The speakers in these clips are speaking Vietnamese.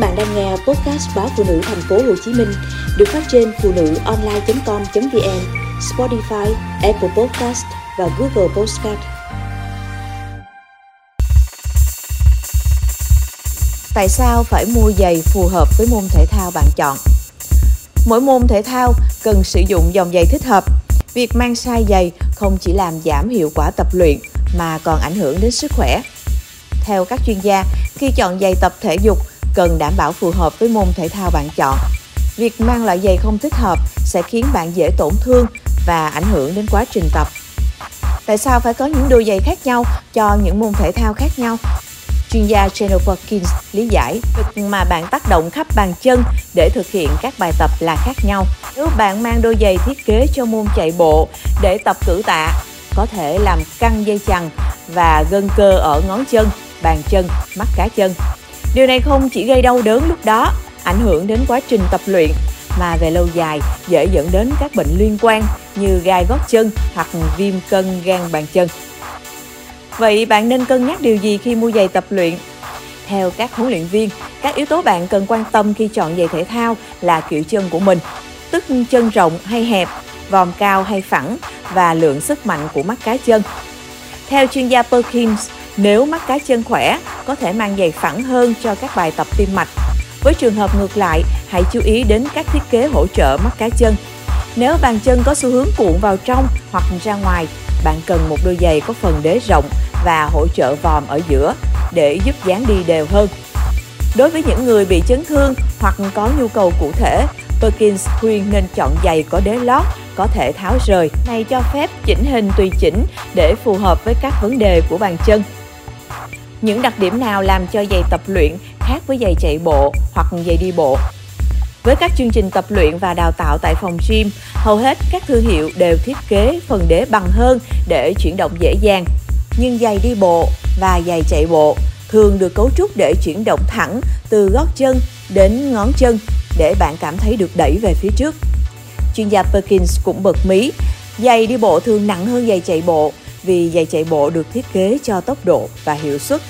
bạn đang nghe podcast báo phụ nữ thành phố Hồ Chí Minh được phát trên phụ nữ online.com.vn, Spotify, Apple Podcast và Google Podcast. Tại sao phải mua giày phù hợp với môn thể thao bạn chọn? Mỗi môn thể thao cần sử dụng dòng giày thích hợp. Việc mang sai giày không chỉ làm giảm hiệu quả tập luyện mà còn ảnh hưởng đến sức khỏe. Theo các chuyên gia, khi chọn giày tập thể dục cần đảm bảo phù hợp với môn thể thao bạn chọn. Việc mang loại giày không thích hợp sẽ khiến bạn dễ tổn thương và ảnh hưởng đến quá trình tập. Tại sao phải có những đôi giày khác nhau cho những môn thể thao khác nhau? Chuyên gia Jennifer Kins lý giải việc mà bạn tác động khắp bàn chân để thực hiện các bài tập là khác nhau. Nếu bạn mang đôi giày thiết kế cho môn chạy bộ để tập cử tạ, có thể làm căng dây chằng và gân cơ ở ngón chân, bàn chân, mắt cá chân. Điều này không chỉ gây đau đớn lúc đó, ảnh hưởng đến quá trình tập luyện mà về lâu dài dễ dẫn đến các bệnh liên quan như gai gót chân hoặc viêm cân gan bàn chân. Vậy bạn nên cân nhắc điều gì khi mua giày tập luyện? Theo các huấn luyện viên, các yếu tố bạn cần quan tâm khi chọn giày thể thao là kiểu chân của mình, tức chân rộng hay hẹp, vòm cao hay phẳng và lượng sức mạnh của mắt cá chân. Theo chuyên gia Perkins, nếu mắt cá chân khỏe, có thể mang giày phẳng hơn cho các bài tập tim mạch. Với trường hợp ngược lại, hãy chú ý đến các thiết kế hỗ trợ mắt cá chân. Nếu bàn chân có xu hướng cuộn vào trong hoặc ra ngoài, bạn cần một đôi giày có phần đế rộng và hỗ trợ vòm ở giữa để giúp dáng đi đều hơn. Đối với những người bị chấn thương hoặc có nhu cầu cụ thể, Perkins khuyên nên chọn giày có đế lót có thể tháo rời. Này cho phép chỉnh hình tùy chỉnh để phù hợp với các vấn đề của bàn chân. Những đặc điểm nào làm cho giày tập luyện khác với giày chạy bộ hoặc giày đi bộ? Với các chương trình tập luyện và đào tạo tại phòng gym, hầu hết các thương hiệu đều thiết kế phần đế bằng hơn để chuyển động dễ dàng. Nhưng giày đi bộ và giày chạy bộ thường được cấu trúc để chuyển động thẳng từ gót chân đến ngón chân để bạn cảm thấy được đẩy về phía trước. Chuyên gia Perkins cũng bật mí, giày đi bộ thường nặng hơn giày chạy bộ vì giày chạy bộ được thiết kế cho tốc độ và hiệu suất.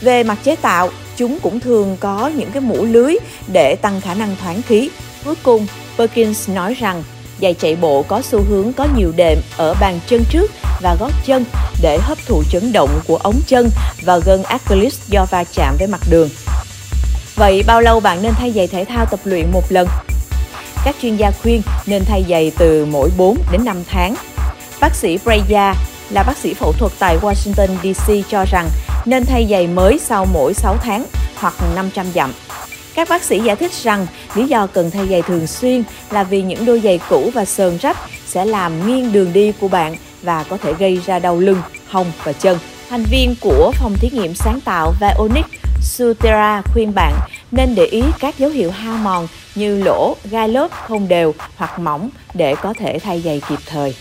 Về mặt chế tạo, chúng cũng thường có những cái mũ lưới để tăng khả năng thoáng khí. Cuối cùng, Perkins nói rằng giày chạy bộ có xu hướng có nhiều đệm ở bàn chân trước và gót chân để hấp thụ chấn động của ống chân và gân Achilles do va chạm với mặt đường. Vậy bao lâu bạn nên thay giày thể thao tập luyện một lần? Các chuyên gia khuyên nên thay giày từ mỗi 4 đến 5 tháng. Bác sĩ Breya là bác sĩ phẫu thuật tại Washington DC cho rằng nên thay giày mới sau mỗi 6 tháng hoặc 500 dặm. Các bác sĩ giải thích rằng lý do cần thay giày thường xuyên là vì những đôi giày cũ và sờn rách sẽ làm nghiêng đường đi của bạn và có thể gây ra đau lưng, hông và chân. Thành viên của phòng thí nghiệm sáng tạo Vionic Sutera khuyên bạn nên để ý các dấu hiệu hao mòn như lỗ, gai lớp không đều hoặc mỏng để có thể thay giày kịp thời.